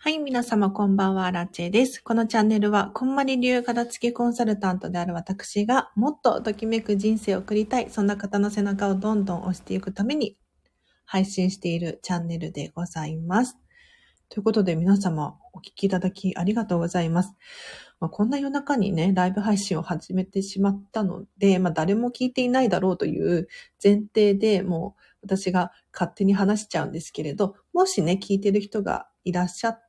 はい、皆様こんばんは、ラチェです。このチャンネルは、こんまり流片付けコンサルタントである私が、もっとときめく人生を送りたい、そんな方の背中をどんどん押していくために、配信しているチャンネルでございます。ということで、皆様、お聞きいただきありがとうございます。まあ、こんな夜中にね、ライブ配信を始めてしまったので、まあ、誰も聞いていないだろうという前提でもう、私が勝手に話しちゃうんですけれど、もしね、聞いてる人がいらっしゃっ、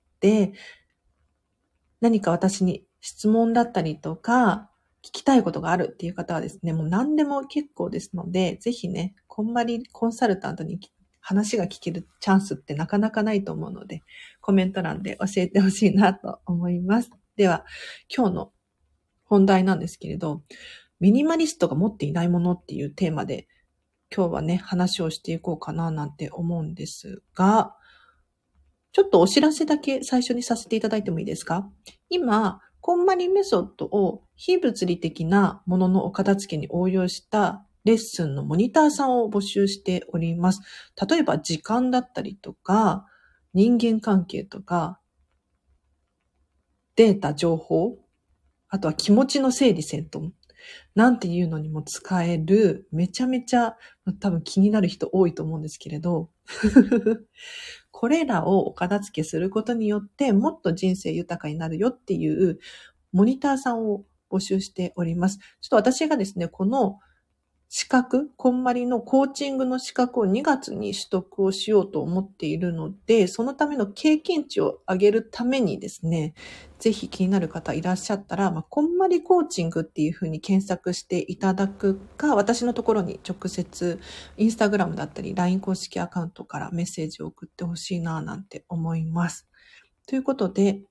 何か私に質問だったりとか、聞きたいことがあるっていう方はですね、もう何でも結構ですので、ぜひね、こんまりコンサルタントに話が聞けるチャンスってなかなかないと思うので、コメント欄で教えてほしいなと思います。では、今日の本題なんですけれど、ミニマリストが持っていないものっていうテーマで、今日はね、話をしていこうかななんて思うんですが、ちょっとお知らせだけ最初にさせていただいてもいいですか？今、こんまりメソッドを非物理的なもののお片付けに応用したレッスンのモニターさんを募集しております。例えば時間だったりとか、人間関係とか、データ、情報、あとは気持ちの整理整頓、なんていうのにも使える、めちゃめちゃ多分気になる人多いと思うんですけれど、これらをお片付けすることによって、もっと人生豊かになるよっていうモニターさんを募集しております。ちょっと私がですね、この資格、こんまりのコーチングの資格を2月に取得をしようと思っているので、そのための経験値を上げるためにですね、ぜひ気になる方いらっしゃったら、まあ、こんまりコーチングっていうふうに検索していただくか、私のところに直接、インスタグラムだったり、LINE 公式アカウントからメッセージを送ってほしいな、なんて思います。ということで、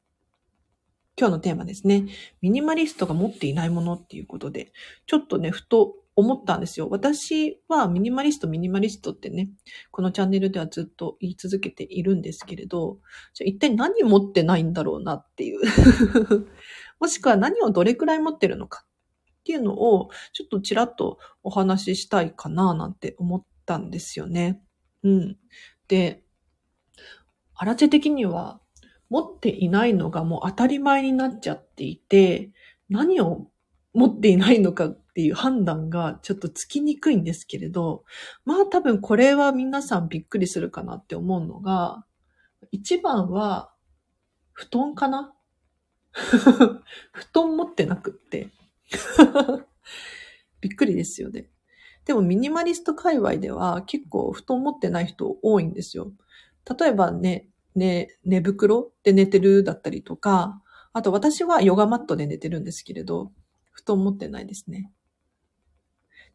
今日のテーマですね。ミニマリストが持っていないものっていうことで、ちょっとね、ふと思ったんですよ。私はミニマリスト、ミニマリストってね、このチャンネルではずっと言い続けているんですけれど、じゃ一体何持ってないんだろうなっていう もしくは何をどれくらい持ってるのかっていうのを、ちょっとちらっとお話ししたいかななんて思ったんですよね。うん。で、アラチェ的には持っていないのがもう当たり前になっちゃっていて、何を持っていないのかっていう判断がちょっとつきにくいんですけれど、まあ多分これは皆さんびっくりするかなって思うのが、一番は布団かな？布団持ってなくって びっくりですよね。でもミニマリスト界隈では結構布団持ってない人多いんですよ。例えばね、ね、寝袋で寝てるだったりとか、あと私はヨガマットで寝てるんですけれど、布団持ってないですね。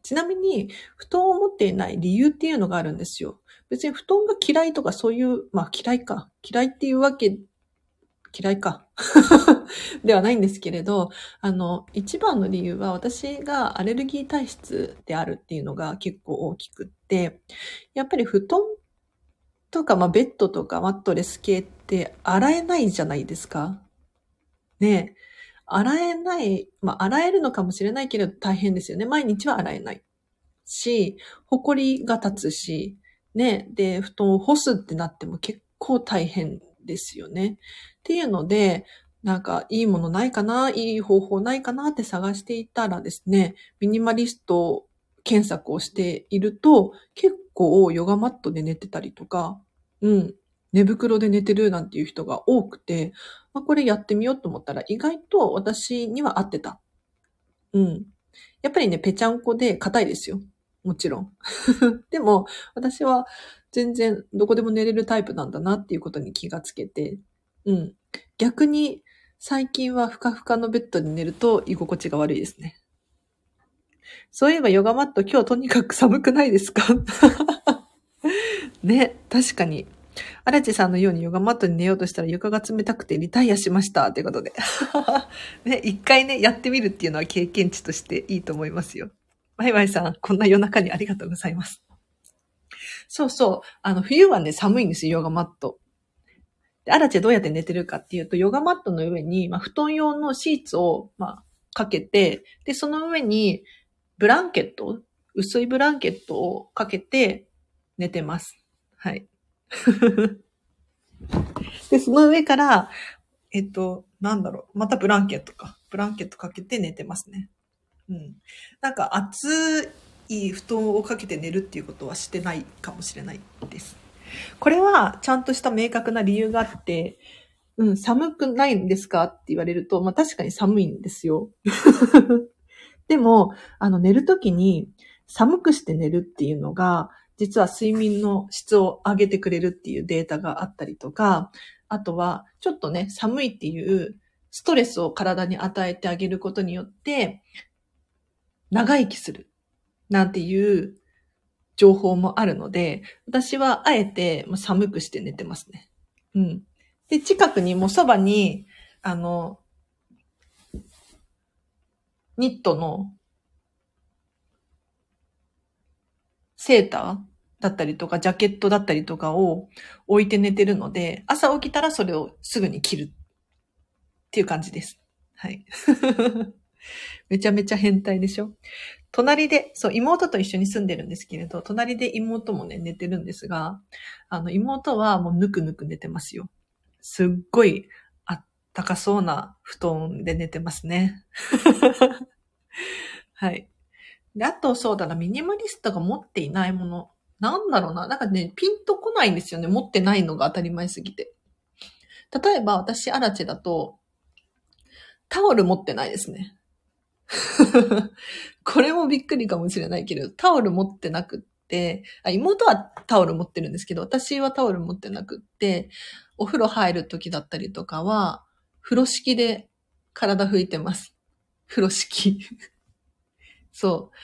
ちなみに、布団を持っていない理由っていうのがあるんですよ。別に布団が嫌いとかそういう、まあ嫌いか。嫌いっていうわけ、嫌いか。ではないんですけれど、あの、一番の理由は私がアレルギー体質であるっていうのが結構大きくって、やっぱり布団とか、まあベッドとかマットレス系って洗えないじゃないですか。ね洗えない、まあ、洗えるのかもしれないけれど大変ですよね。毎日は洗えない。し、埃が立つし、ね、で、布団を干すってなっても結構大変ですよね。っていうので、なんか、いいものないかな？いい方法ないかなって探していたらですね、ミニマリスト検索をしていると、結構ヨガマットで寝てたりとか、うん、寝袋で寝てるなんていう人が多くて、まあ、これやってみようと思ったら意外と私には合ってた。うん。やっぱりね、ぺちゃんこで硬いですよ。もちろん。でも、私は全然どこでも寝れるタイプなんだなっていうことに気がつけて、うん。逆に最近はふかふかのベッドに寝ると居心地が悪いですね。そういえばヨガマット今日とにかく寒くないですか？ね、確かに。荒地さんのようにヨガマットに寝ようとしたら床が冷たくてリタイアしました。ということで。ね、一回ね、やってみるっていうのは経験値としていいと思いますよ。マイマイさん、こんな夜中にありがとうございます。そうそう。あの、冬はね、寒いんですよ、ヨガマット。で、アラチェどうやって寝てるかっていうと、ヨガマットの上に、まあ、布団用のシーツを、まあ、かけて、で、その上に、ブランケット、薄いブランケットをかけて寝てます。はい。で、その上から、えっと、なんだろう、またブランケットか。ブランケットかけて寝てますね。うん。なんか暑い布団をかけて寝るっていうことはしてないかもしれないです。これはちゃんとした明確な理由があって、うん、寒くないんですかって言われると、まあ確かに寒いんですよ。でも、あの寝るときに寒くして寝るっていうのが、実は睡眠の質を上げてくれるっていうデータがあったりとか、あとは、ちょっとね、寒いっていうストレスを体に与えてあげることによって、長生きする。なんていう情報もあるので、私はあえて寒くして寝てますね。うん。で、近くにもうそばに、あの、ニットのセーターだったりとか、ジャケットだったりとかを置いて寝てるので、朝起きたらそれをすぐに着るっていう感じです。はい。めちゃめちゃ変態でしょ？隣で、そう、妹と一緒に住んでるんですけれど、隣で妹もね、寝てるんですが、あの、妹はもうぬくぬく寝てますよ。すっごいあったかそうな布団で寝てますね。はい。で、あとそうだな、ミニマリストが持っていないもの。なんだろうな。なんかね、ピンとこないんですよね。持ってないのが当たり前すぎて。例えば、私、アラチェだと、タオル持ってないですね。これもびっくりかもしれないけど、タオル持ってなくって、あ妹はタオル持ってるんですけど、私はタオル持ってなくって、お風呂入る時だったりとかは、風呂敷で体拭いてます。風呂敷。そう。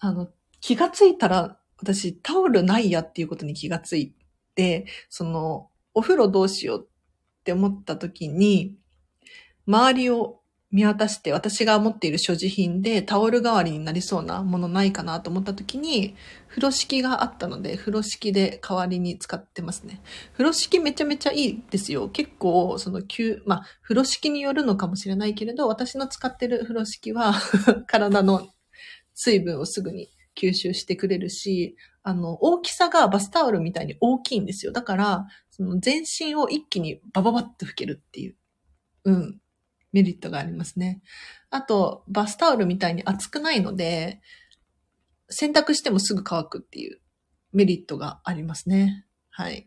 あの、気がついたら、私タオルないやっていうことに気がついて、その、お風呂どうしようって思った時に、周りを見渡して私が持っている所持品でタオル代わりになりそうなものないかなと思った時に、風呂敷があったので、風呂敷で代わりに使ってますね。風呂敷めちゃめちゃいいですよ。結構、その、急、まあ、風呂敷によるのかもしれないけれど、私の使ってる風呂敷は、体の水分をすぐに吸収してくれるし、あの、大きさがバスタオルみたいに大きいんですよ。だから、その全身を一気にバババッと拭けるっていう、うん、メリットがありますね。あと、バスタオルみたいに厚くないので、洗濯してもすぐ乾くっていうメリットがありますね。はい。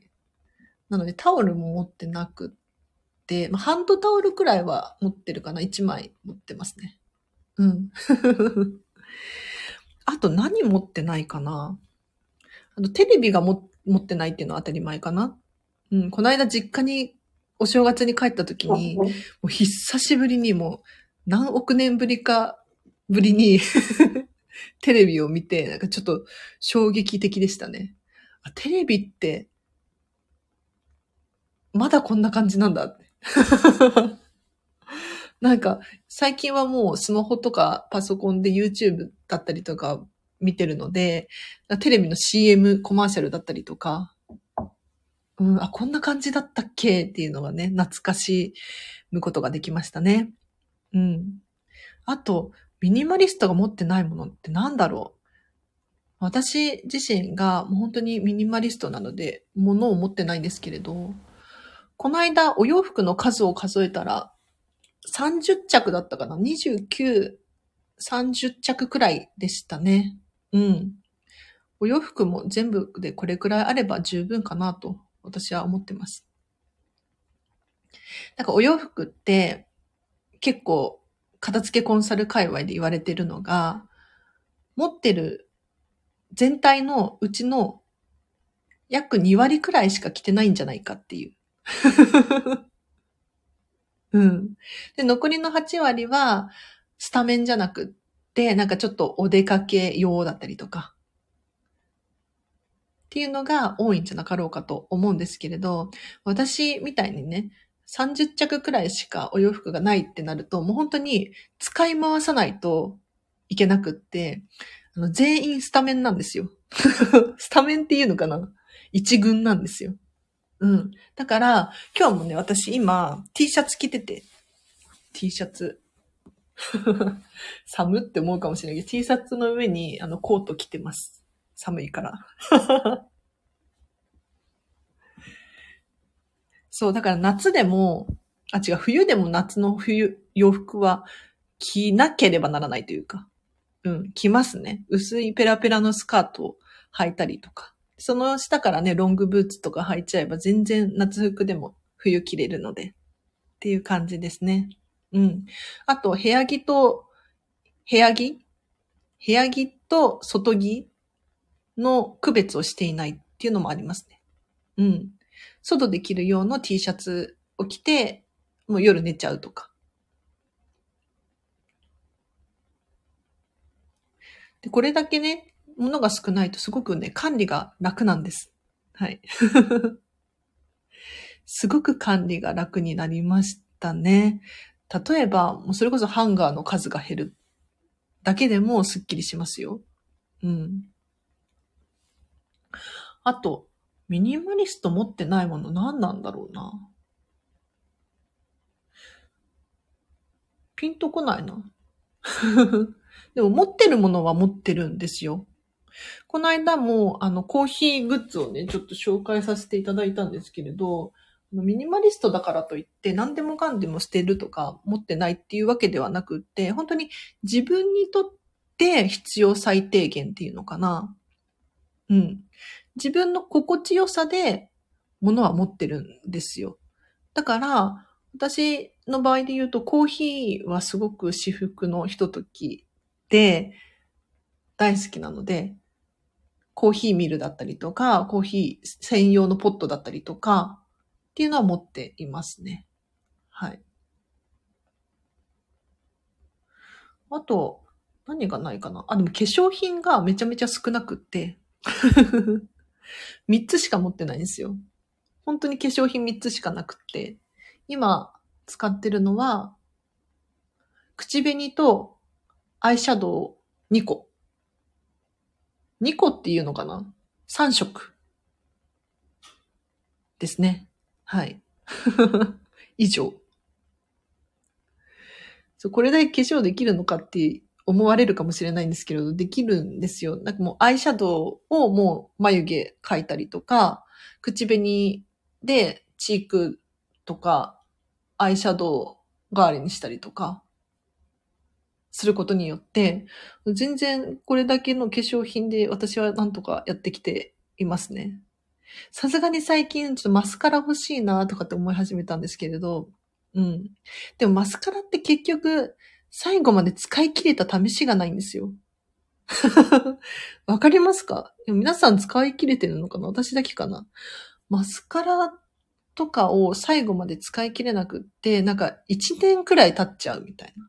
なので、タオルも持ってなくって、まあ、ハンドタオルくらいは持ってるかな。1枚持ってますね。うん。あと何持ってないかな？あの、テレビがも持ってないっていうのは当たり前かなうん、この間実家にお正月に帰った時に、もう久しぶりにもう何億年ぶりかぶりに テレビを見て、なんかちょっと衝撃的でしたね。あテレビって、まだこんな感じなんだって。なんか、最近はもうスマホとかパソコンで YouTube だったりとか見てるので、テレビの CM コマーシャルだったりとか、うん、あ、こんな感じだったっけっていうのがね、懐かしむことができましたね。うん。あと、ミニマリストが持ってないものってなんだろう？私自身がもう本当にミニマリストなので、物を持ってないんですけれど、この間お洋服の数を数えたら、30着だったかな ?29、30着くらいでしたね。うん。お洋服も全部でこれくらいあれば十分かなと私は思ってます。なんかお洋服って結構片付けコンサル界隈で言われてるのが、持ってる全体のうちの約2割くらいしか着てないんじゃないかっていう。うん。で、残りの8割はスタメンじゃなくって、なんかちょっとお出かけ用だったりとか、っていうのが多いんじゃなかろうかと思うんですけれど、私みたいにね、30着くらいしかお洋服がないってなると、もう本当に使い回さないといけなくって、あの全員スタメンなんですよ。スタメンっていうのかな？一軍なんですよ。うん。だから、今日もね、私今 T シャツ着てて、T シャツ。寒って思うかもしれないけど、T シャツの上にあのコート着てます。寒いから。そう、だから夏でも、あ、違う、冬でも夏の冬、洋服は着なければならないというか、うん、着ますね。薄いペラペラのスカートを履いたりとか。その下からね、ロングブーツとか履いちゃえば全然夏服でも冬着れるので。っていう感じですね。うん。あと、部屋着と、部屋着？部屋着と外着の区別をしていないっていうのもありますね。うん。外で着る用の T シャツを着て、もう夜寝ちゃうとか。で、これだけね、物が少ないとすごくね、管理が楽なんです。はい。すごく管理が楽になりましたね。例えば、もうそれこそハンガーの数が減るだけでもスッキリしますよ。うん。あと、ミニマリスト持ってないもの何なんだろうな。ピンとこないな。でも持ってるものは持ってるんですよ。この間も、あの、コーヒーグッズをね、ちょっと紹介させていただいたんですけれど、ミニマリストだからといって何でもかんでも捨てるとか持ってないっていうわけではなくって、本当に自分にとって必要最低限っていうのかな。うん。自分の心地よさで物は持ってるんですよ。だから、私の場合で言うとコーヒーはすごく私服のひとときで大好きなので、コーヒーミルだったりとか、コーヒー専用のポットだったりとか、っていうのは持っていますね。はい。あと、何がないかな？あ、でも化粧品がめちゃめちゃ少なくって 3つしか持ってないんですよ。本当に化粧品3つしかなくって、今使ってるのは、口紅とアイシャドウ2個。2個っていうのかな ?3 色。ですね。はい。以上。そう、これだけ化粧できるのかって思われるかもしれないんですけれど、できるんですよ。なんかもうアイシャドウをもう眉毛描いたりとか、口紅でチークとかアイシャドウ代わりにしたりとか、することによって、全然これだけの化粧品で私はなんとかやってきていますね。さすがに最近ちょっとマスカラ欲しいなとかって思い始めたんですけれど、うん。でもマスカラって結局最後まで使い切れた試しがないんですよ。わかりますか？皆さん使い切れてるのかな？私だけかな？マスカラとかを最後まで使い切れなくって、なんか1年くらい経っちゃうみたいな。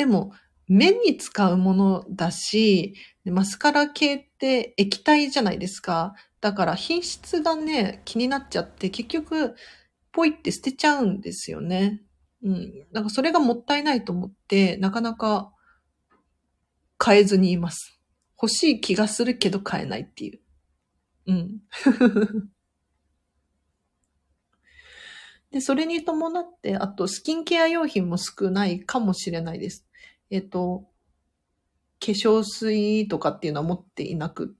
でも、目に使うものだし、マスカラ系って液体じゃないですか。だから品質がね、気になっちゃって、結局、ポイって捨てちゃうんですよね。うん。なんかそれがもったいないと思って、なかなか買えずにいます。欲しい気がするけど買えないっていう。うん。で、それに伴って、あとスキンケア用品も少ないかもしれないです。えっと、化粧水とかっていうのは持っていなく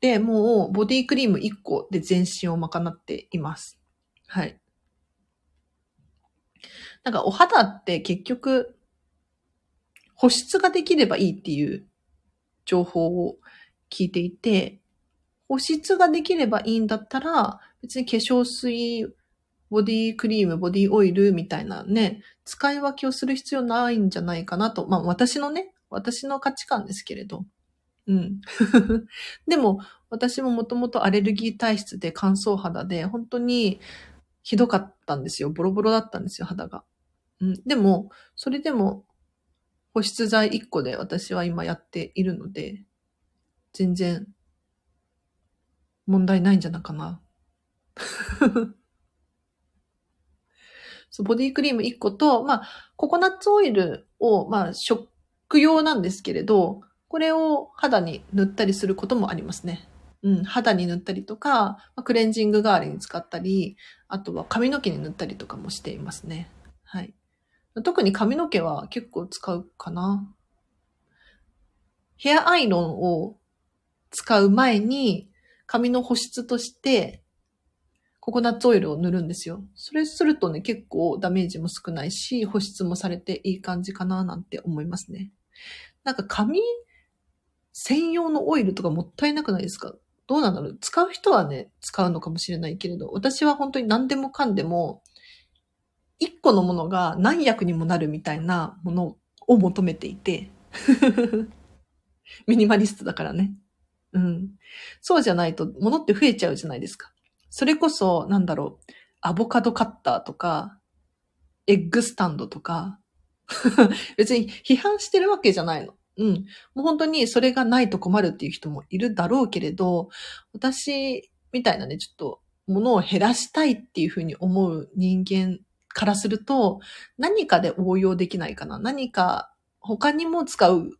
で、もうボディクリーム1個で全身を賄っています。はい。なんかお肌って結局、保湿ができればいいっていう情報を聞いていて、保湿ができればいいんだったら、別に化粧水、ボディクリーム、ボディオイルみたいなね、使い分けをする必要ないんじゃないかなと。まあ私のね、私の価値観ですけれど。うん。でも、私ももともとアレルギー体質で乾燥肌で、本当にひどかったんですよ。ボロボロだったんですよ、肌が。うん。でも、それでも、保湿剤1個で私は今やっているので、全然、問題ないんじゃないかな。そう、ボディクリーム1個と、まあ、ココナッツオイルを、まあ、食用なんですけれど、これを肌に塗ったりすることもありますね。うん、肌に塗ったりとか、クレンジング代わりに使ったり、あとは髪の毛に塗ったりとかもしていますね。はい。特に髪の毛は結構使うかな。ヘアアイロンを使う前に髪の保湿として、ココナッツオイルを塗るんですよ。それするとね、結構ダメージも少ないし、保湿もされていい感じかななんて思いますね。なんか髪専用のオイルとかもったいなくないですか？どうなんだろう？使う人はね、使うのかもしれないけれど、私は本当に何でもかんでも、一個のものが何役にもなるみたいなものを求めていて、ミニマリストだからね。うん。そうじゃないと、物って増えちゃうじゃないですか。それこそ、なんだろう、アボカドカッターとか、エッグスタンドとか、別に批判してるわけじゃないの。うん。もう本当にそれがないと困るっていう人もいるだろうけれど、私みたいなね、ちょっと物を減らしたいっていうふうに思う人間からすると、何かで応用できないかな。何か他にも使う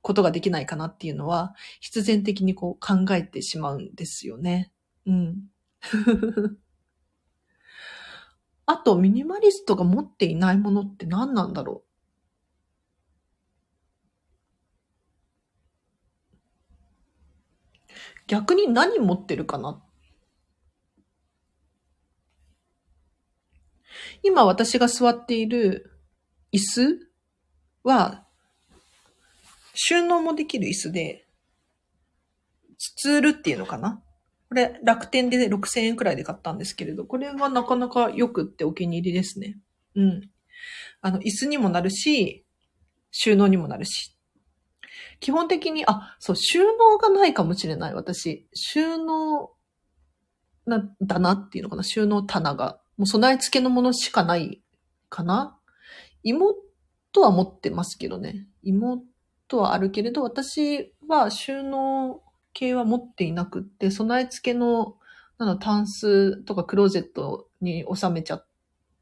ことができないかなっていうのは、必然的にこう考えてしまうんですよね。うん。あと、ミニマリストが持っていないものって何なんだろう？逆に何持ってるかな？今私が座っている椅子は収納もできる椅子で、スツールっていうのかな？これ楽天で6000円くらいで買ったんですけれど、これはなかなか良くってお気に入りですね。うん。あの、椅子にもなるし、収納にもなるし。基本的に、あ、そう、収納がないかもしれない、私。収納な、だなっていうのかな、収納棚が。もう備え付けのものしかないかな妹は持ってますけどね。妹はあるけれど、私は収納系は持っていなくって、備え付けの、なんだ、タンスとかクローゼットに収めちゃっ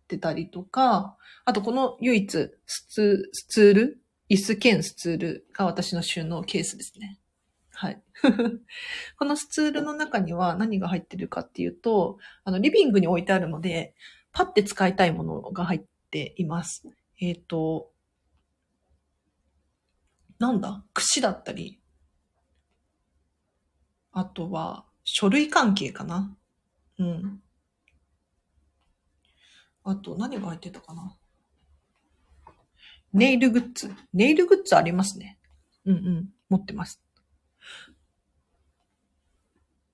てたりとか、あとこの唯一スツスツール、椅子兼スツールが私の収納ケースですね。はい。このスツールの中には何が入ってるかっていうと、あの、リビングに置いてあるので、パッて使いたいものが入っています。えっ、ー、と、なんだ？櫛だったり、あとは、書類関係かな。うん。あと、何が入ってたかな。ネイルグッズ。ネイルグッズありますね。うんうん。持ってます。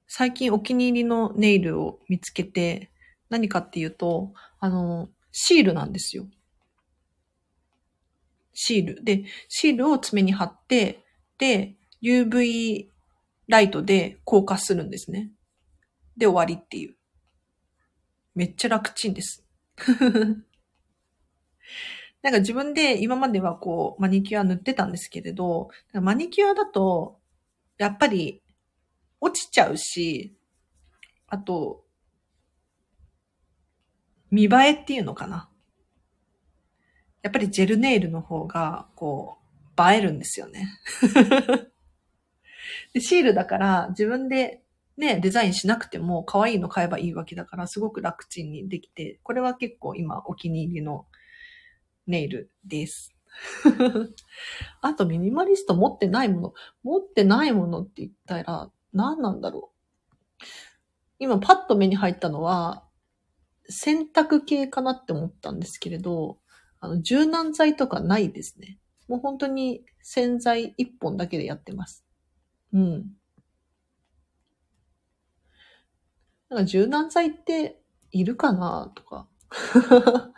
最近お気に入りのネイルを見つけて、何かっていうと、あの、シールなんですよ。シール。で、シールを爪に貼って、で、UV ライトで硬化するんですね。で、終わりっていう。めっちゃ楽ちんです。なんか自分で今まではこう、マニキュア塗ってたんですけれど、マニキュアだと、やっぱり落ちちゃうし、あと、見栄えっていうのかな。やっぱりジェルネイルの方が、こう、映えるんですよね。で、シールだから自分でね、デザインしなくても可愛いの買えばいいわけだからすごく楽ちんにできて、これは結構今お気に入りのネイルです。あとミニマリスト持ってないもの。持ってないものって言ったら何なんだろう。今パッと目に入ったのは洗濯系かなって思ったんですけれど、あの、柔軟剤とかないですね。もう本当に洗剤一本だけでやってます。うん。なんか柔軟剤っているかなとか。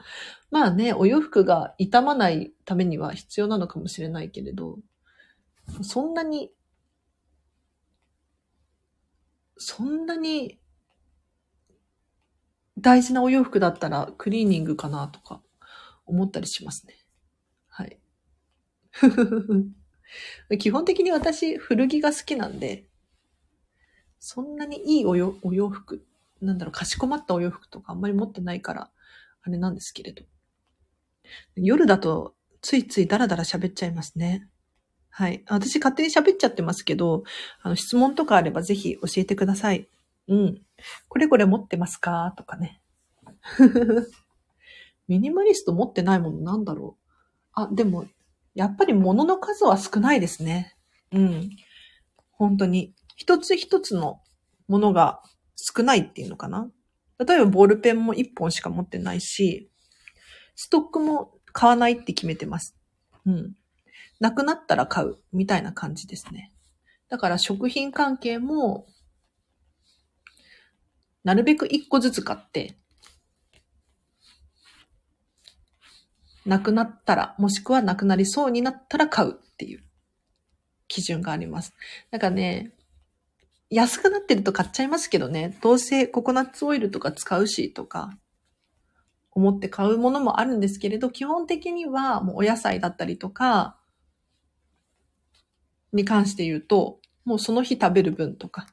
まあね、お洋服が傷まないためには必要なのかもしれないけれど、そんなに、そんなに大事なお洋服だったらクリーニングかなとか思ったりしますね。はい。基本的に私、古着が好きなんで、そんなにいいお洋お洋服、なんだろう、かしこまったお洋服とかあんまり持ってないから、あれなんですけれど。夜だと、ついついダラダラ喋っちゃいますね。はい。私勝手に喋っちゃってますけど、あの、質問とかあればぜひ教えてください。うん。これこれ持ってますか？とかね。ミニマリスト持ってないものなんだろう。あ、でも、やっぱり物の数は少ないですね。うん。本当に。一つ一つのものが少ないっていうのかな。例えばボールペンも1本しか持ってないし、ストックも買わないって決めてます。うん。なくなったら買う、みたいな感じですね。だから食品関係も、なるべく1個ずつ買って、なくなったら、もしくはなくなりそうになったら買うっていう基準があります。だかね、安くなってると買っちゃいますけどね、どうせココナッツオイルとか使うしとか、思って買うものもあるんですけれど、基本的にはもうお野菜だったりとか、に関して言うと、もうその日食べる分とか、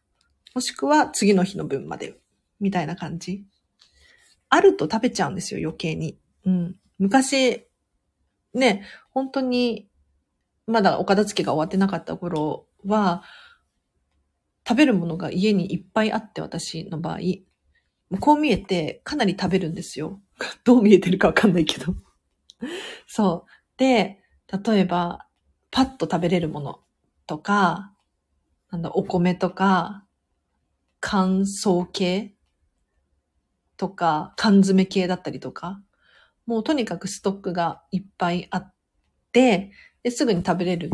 もしくは次の日の分まで、みたいな感じ。あると食べちゃうんですよ、余計に。うん。昔、ね、本当に、まだお片付けが終わってなかった頃は、食べるものが家にいっぱいあって、私の場合。こう見えてかなり食べるんですよ。どう見えてるかわかんないけど。そう。で、例えば、パッと食べれるものとか、なんだ、お米とか、乾燥系とか、缶詰系だったりとか、もうとにかくストックがいっぱいあって、ですぐに食べれる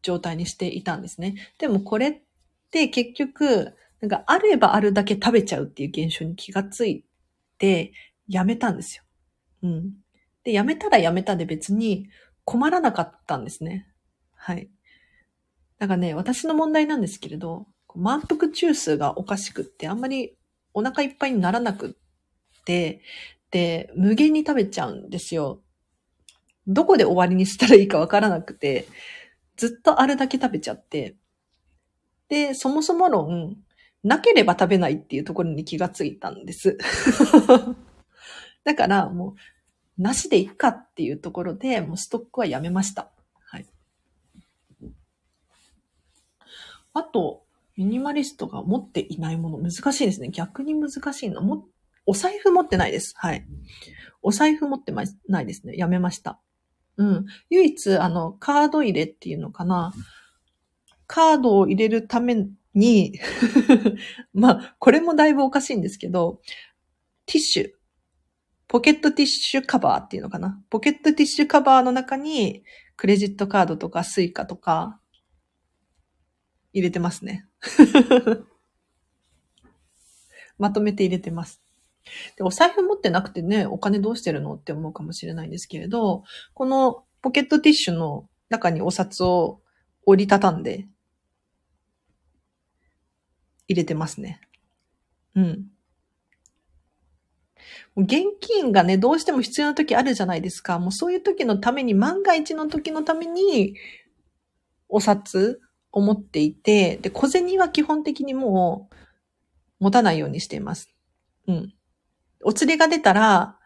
状態にしていたんですね。でもこれって結局、なんかあればあるだけ食べちゃうっていう現象に気がついて、やめたんですよ。うん。で、やめたらやめたで別に困らなかったんですね。はい。だかね、私の問題なんですけれど、満腹中枢がおかしくって、あんまりお腹いっぱいにならなくって、で、無限に食べちゃうんですよ。どこで終わりにしたらいいかわからなくて、ずっとあるだけ食べちゃって、で、そもそも論、なければ食べないっていうところに気がついたんです。だからもう、なしでいっかっていうところで、もうストックはやめました。はい。あと、ミニマリストが持っていないもの、難しいですね。逆に難しいの。も、お財布持ってないです。はい。お財布持ってま、ないですね。やめました。うん。唯一、あの、カード入れっていうのかな。カードを入れるために まあ、これもだいぶおかしいんですけど、ティッシュ。ポケットティッシュカバーっていうのかな。ポケットティッシュカバーの中に、クレジットカードとかスイカとか、入れてますね。まとめて入れてます。で、お財布持ってなくてね、お金どうしてるのって思うかもしれないんですけれど、このポケットティッシュの中にお札を折りたたんで入れてますね。うん。現金がね、どうしても必要な時あるじゃないですか。もうそういう時のために、万が一の時のために、お札を持っていて、で、小銭は基本的にもう持たないようにしています。うん。お釣りが出たら、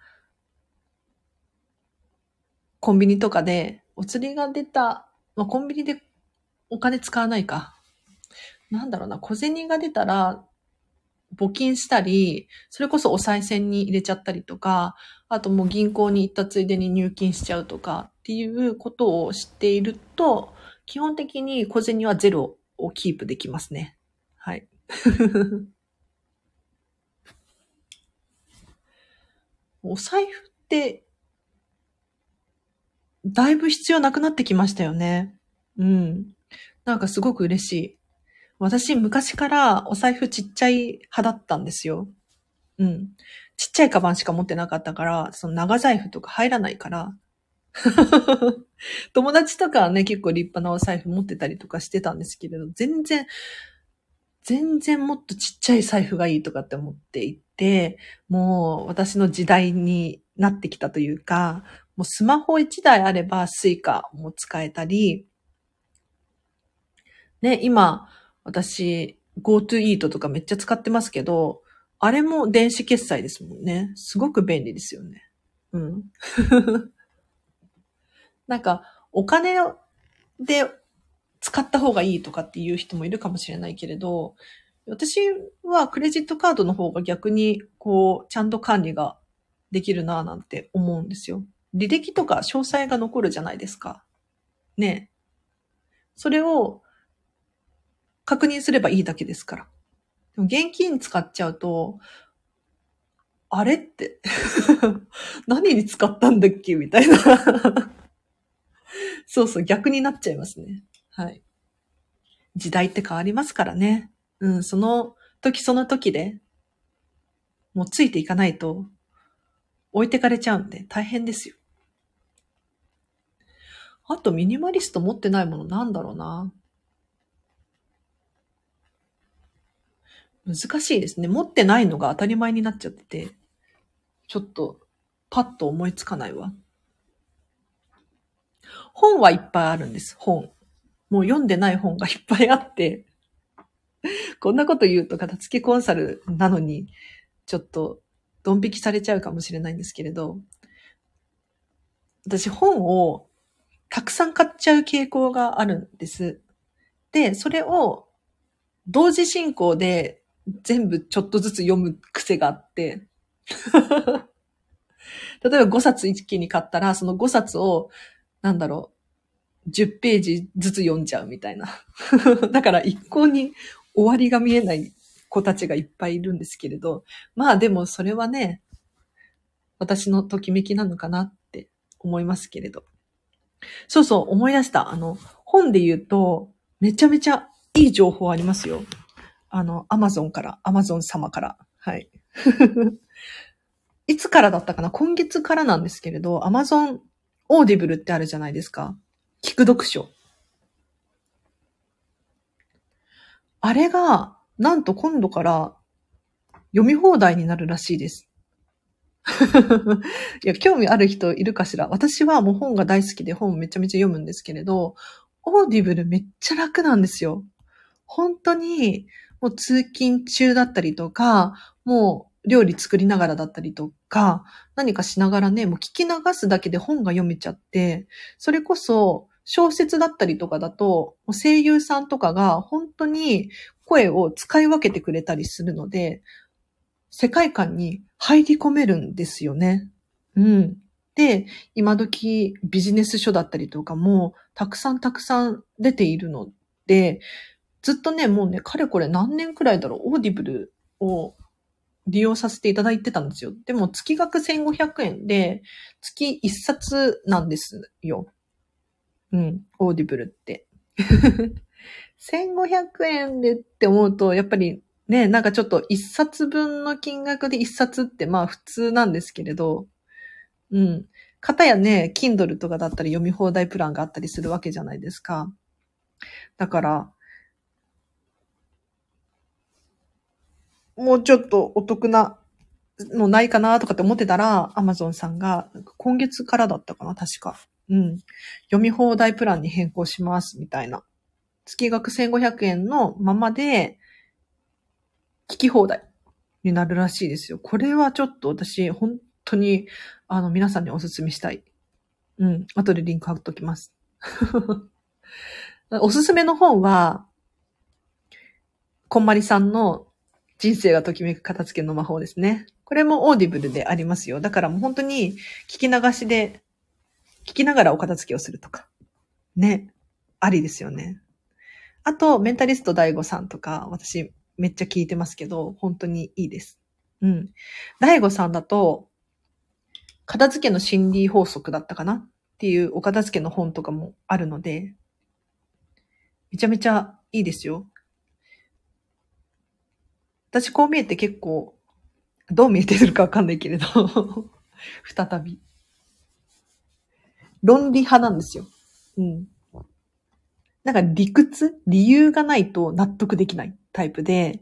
コンビニとかで、お釣りが出た、まあ、コンビニでお金使わないか。なんだろうな、小銭が出たら、募金したり、それこそお賽銭に入れちゃったりとか、あともう銀行に行ったついでに入金しちゃうとかっていうことを知っていると、基本的に小銭はゼロをキープできますね。はい。お財布って、だいぶ必要なくなってきましたよね。うん。なんかすごく嬉しい。私、昔からお財布ちっちゃい派だったんですよ。うん。ちっちゃいカバンしか持ってなかったから、その長財布とか入らないから。友達とかはね、結構立派なお財布持ってたりとかしてたんですけれど、全然、全然もっとちっちゃい財布がいいとかって思っていて、もう私の時代になってきたというか、もうスマホ1台あればスイカも使えたり、ね、今、私、GoToEat とかめっちゃ使ってますけど、あれも電子決済ですもんね。すごく便利ですよね。うん。なんか、お金で使った方がいいとかっていう人もいるかもしれないけれど、私はクレジットカードの方が逆に、こう、ちゃんと管理ができるなぁなんて思うんですよ。履歴とか詳細が残るじゃないですか。ねそれを確認すればいいだけですから。でも現金使っちゃうと、あれって。何に使ったんだっけみたいな。そうそう、逆になっちゃいますね。はい。時代って変わりますからね。うん、その時その時で、もうついていかないと、置いてかれちゃうんで大変ですよ。あとミニマリスト持ってないものなんだろうな。難しいですね。持ってないのが当たり前になっちゃってて、ちょっとパッと思いつかないわ。本はいっぱいあるんです、本。もう読んでない本がいっぱいあって、こんなこと言うと片付けコンサルなのに、ちょっとドン引きされちゃうかもしれないんですけれど、私本をたくさん買っちゃう傾向があるんです。で、それを同時進行で全部ちょっとずつ読む癖があって、例えば5冊一気に買ったら、その5冊を、なんだろう、10ページずつ読んじゃうみたいな。だから一向に終わりが見えない子たちがいっぱいいるんですけれど、まあでもそれはね、私のときめきなのかなって思いますけれど。そうそう、思い出した。あの、本で言うと、めちゃめちゃいい情報ありますよ。あの、アマゾンから、アマゾン様から。はい。いつからだったかな？今月からなんですけれど、アマゾンオーディブルってあるじゃないですか。聞く読書。あれが、なんと今度から読み放題になるらしいです。いや、興味ある人いるかしら私はもう本が大好きで本めちゃめちゃ読むんですけれど、オーディブルめっちゃ楽なんですよ。本当に、もう通勤中だったりとか、もう料理作りながらだったりとか、何かしながらね、もう聞き流すだけで本が読めちゃって、それこそ小説だったりとかだと、声優さんとかが本当に声を使い分けてくれたりするので、世界観に入り込めるんですよね。うん。で、今時ビジネス書だったりとかもたくさんたくさん出ているので、ずっとね、もうね、かれこれ何年くらいだろう、オーディブルを利用させていただいてたんですよ。でも月額1500円で月1冊なんですよ。うん、オーディブルって。1500円でって思うと、やっぱりね、なんかちょっと1冊分の金額で1冊ってまあ普通なんですけれど、うん。かたやね、Kindle とかだったり読み放題プランがあったりするわけじゃないですか。だから、もうちょっとお得なのないかなとかって思ってたら、Amazon さんが今月からだったかな、確か。うん。読み放題プランに変更します、みたいな。月額1500円のままで、聞き放題になるらしいですよ。これはちょっと私、本当に、あの、皆さんにお勧めしたい。うん。後でリンク貼っときます。おすすめの本は、こんまりさんの人生がときめく片付けの魔法ですね。これもオーディブルでありますよ。だからもう本当に聞き流しで、聞きながらお片付けをするとか。ね。ありですよね。あと、メンタリスト DAIGO さんとか、私めっちゃ聞いてますけど、本当にいいです。うん。DAIGO さんだと、片付けの心理法則だったかな？っていうお片付けの本とかもあるので、めちゃめちゃいいですよ。私こう見えて結構、どう見えてるかわかんないけれど、再び。論理派なんですよ。うん。なんか理屈理由がないと納得できないタイプで、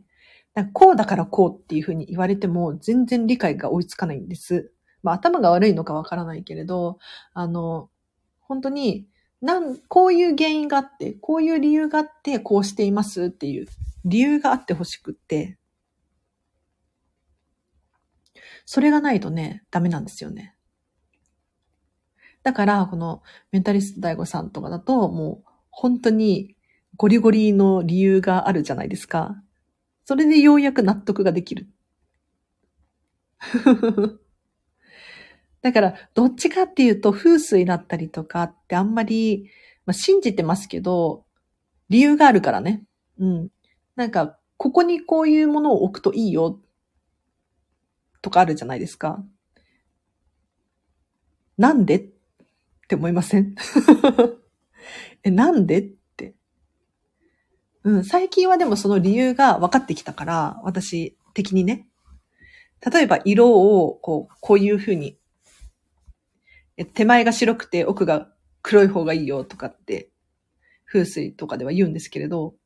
なんかこうだからこうっていうふうに言われても全然理解が追いつかないんです。まあ頭が悪いのかわからないけれど、あの、本当に、なん、こういう原因があって、こういう理由があって、こうしていますっていう理由があってほしくって、それがないとね、ダメなんですよね。だから、このメンタリスト大悟さんとかだと、もう本当にゴリゴリの理由があるじゃないですか。それでようやく納得ができる。だから、どっちかっていうと、風水だったりとかってあんまり、まあ、信じてますけど、理由があるからね。うん。なんか、ここにこういうものを置くといいよ。とかあるじゃないですか。なんでって思いません？え、なんで？って。うん、最近はでもその理由が分かってきたから、私的にね。例えば色を、こう、こういう風に、手前が白くて奥が黒い方がいいよとかって、風水とかでは言うんですけれど、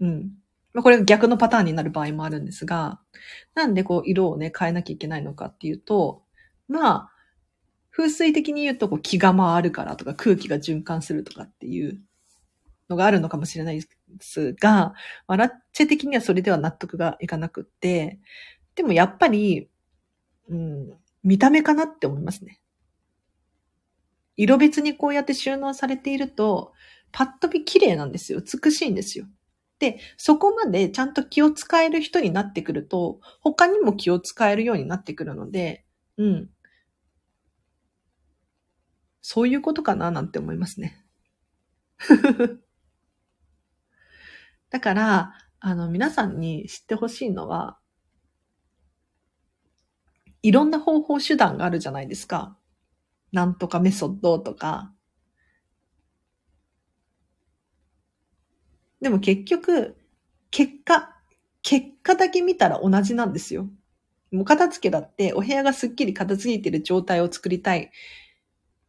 うん。まあ、これが逆のパターンになる場合もあるんですが、なんでこう色をね、変えなきゃいけないのかっていうと、まあ、風水的に言うとこう気が回るからとか空気が循環するとかっていうのがあるのかもしれないですが、まあ、ラッチェ的にはそれでは納得がいかなくって、でもやっぱり、うん、見た目かなって思いますね。色別にこうやって収納されていると、パッと見綺麗なんですよ。美しいんですよ。で、そこまでちゃんと気を使える人になってくると、他にも気を使えるようになってくるので、うん。そういうことかななんて思いますね。だから、あの、皆さんに知ってほしいのは、いろんな方法手段があるじゃないですか。なんとかメソッドとか。でも結局、結果、結果だけ見たら同じなんですよ。もう片付けだってお部屋がすっきり片付いてる状態を作りたい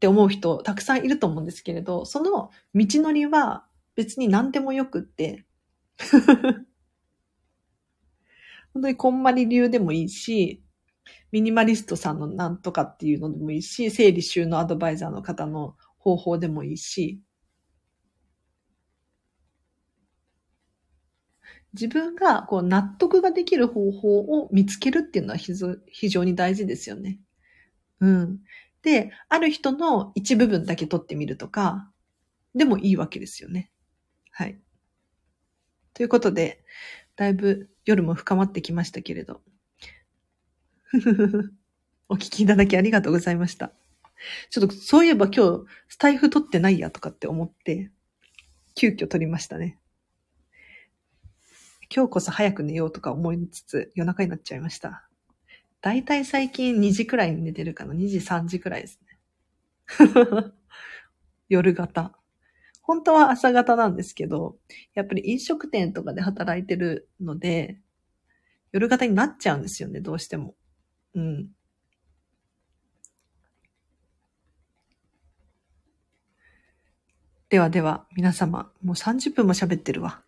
って思う人たくさんいると思うんですけれど、その道のりは別に何でもよくって、本当にこんまり流でもいいし、ミニマリストさんのなんとかっていうのでもいいし、整理収納アドバイザーの方の方法でもいいし、自分がこう納得ができる方法を見つけるっていうのは非常に大事ですよね。うん。で、ある人の一部分だけ取ってみるとか、でもいいわけですよね。はい。ということで、だいぶ夜も深まってきましたけれど。お聞きいただきありがとうございました。ちょっとそういえば今日スタイフ取ってないやとかって思って、急遽取りましたね。今日こそ早く寝ようとか思いつつ夜中になっちゃいました。だいたい最近2時くらいに寝てるかな。2時3時くらいですね。夜型。本当は朝型なんですけど、やっぱり飲食店とかで働いてるので、夜型になっちゃうんですよね、どうしても。うん。ではでは、皆様、もう30分も喋ってるわ。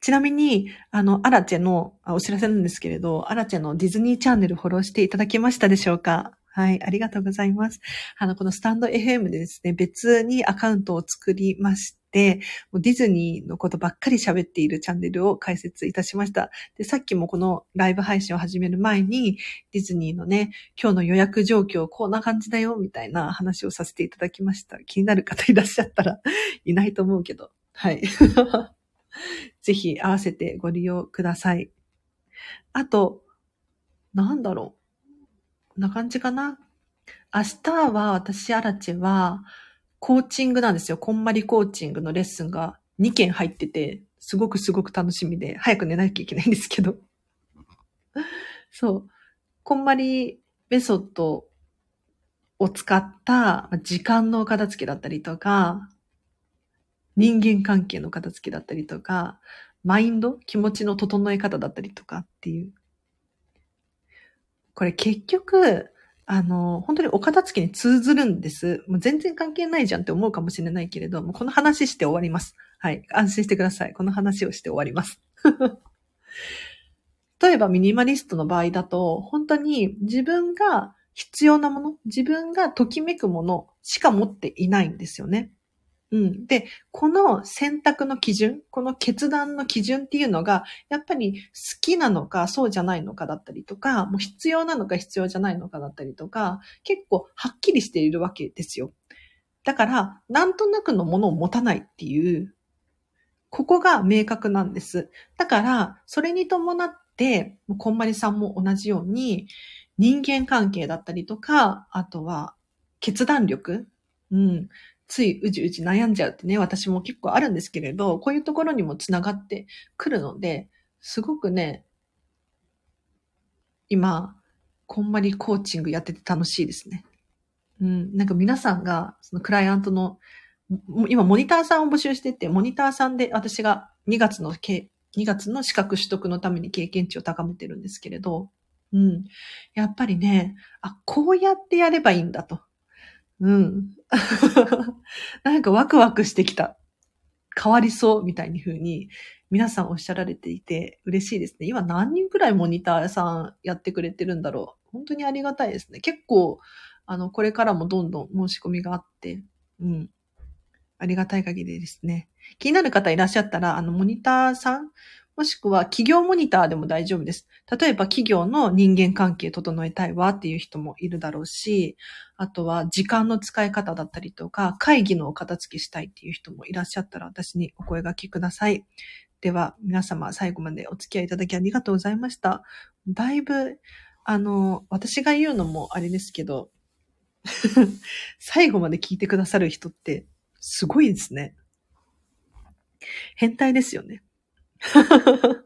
ちなみに、あの、アラチェのお知らせなんですけれど、アラチェのディズニーチャンネルフォローしていただけましたでしょうか？はい、ありがとうございます。あの、このスタンド FM でですね、別にアカウントを作りまして、もうディズニーのことばっかり喋っているチャンネルを開設いたしました。で、さっきもこのライブ配信を始める前に、ディズニーのね、今日の予約状況こんな感じだよ、みたいな話をさせていただきました。気になる方いらっしゃったらいないと思うけど。はい。ぜひ合わせてご利用ください。あと、なんだろう。こんな感じかな。明日は私、アラチは、コーチングなんですよ。こんまりコーチングのレッスンが2件入ってて、すごくすごく楽しみで、早く寝なきゃいけないんですけど。そう。こんまりメソッドを使った時間の片付けだったりとか、人間関係の片付けだったりとか、マインド気持ちの整え方だったりとかっていう。これ結局、あの、本当にお片付けに通ずるんです。もう全然関係ないじゃんって思うかもしれないけれども、この話して終わります。はい。安心してください。この話をして終わります。例えばミニマリストの場合だと、本当に自分が必要なもの、自分がときめくものしか持っていないんですよね。うん。で、この選択の基準、この決断の基準っていうのが、やっぱり好きなのか、そうじゃないのかだったりとか、もう必要なのか必要じゃないのかだったりとか、結構はっきりしているわけですよ。だから、なんとなくのものを持たないっていう、ここが明確なんです。だから、それに伴って、こんまりさんも同じように、人間関係だったりとか、あとは、決断力、うん、ついうじうじ悩んじゃうってね、私も結構あるんですけれど、こういうところにもつながってくるので、すごくね、今、こんまりコーチングやってて楽しいですね。うん。なんか皆さんが、そのクライアントの、今モニターさんを募集してて、モニターさんで私が2月の2月の資格取得のために経験値を高めてるんですけれど、うん。やっぱりね、あ、こうやってやればいいんだと。うん。なんかワクワクしてきた。変わりそうみたいに風に皆さんおっしゃられていて嬉しいですね。今何人くらいモニターさんやってくれてるんだろう。本当にありがたいですね。結構、あの、これからもどんどん申し込みがあって、うん。ありがたい限りですね。気になる方いらっしゃったら、あの、モニターさん、もしくは企業モニターでも大丈夫です。例えば企業の人間関係整えたいわっていう人もいるだろうし、あとは時間の使い方だったりとか、会議のお片付けしたいっていう人もいらっしゃったら私にお声掛けください。では、皆様最後までお付き合いいただきありがとうございました。だいぶ、あの、私が言うのもあれですけど、最後まで聞いてくださる人ってすごいですね。変態ですよね。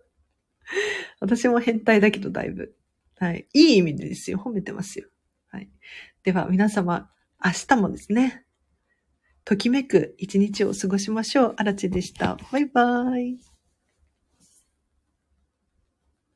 私も変態だけどだいぶ。はい。いい意味でですよ。褒めてますよ。はい。では皆様、明日もですね、ときめく一日を過ごしましょう。あらちでした。バイバーイ。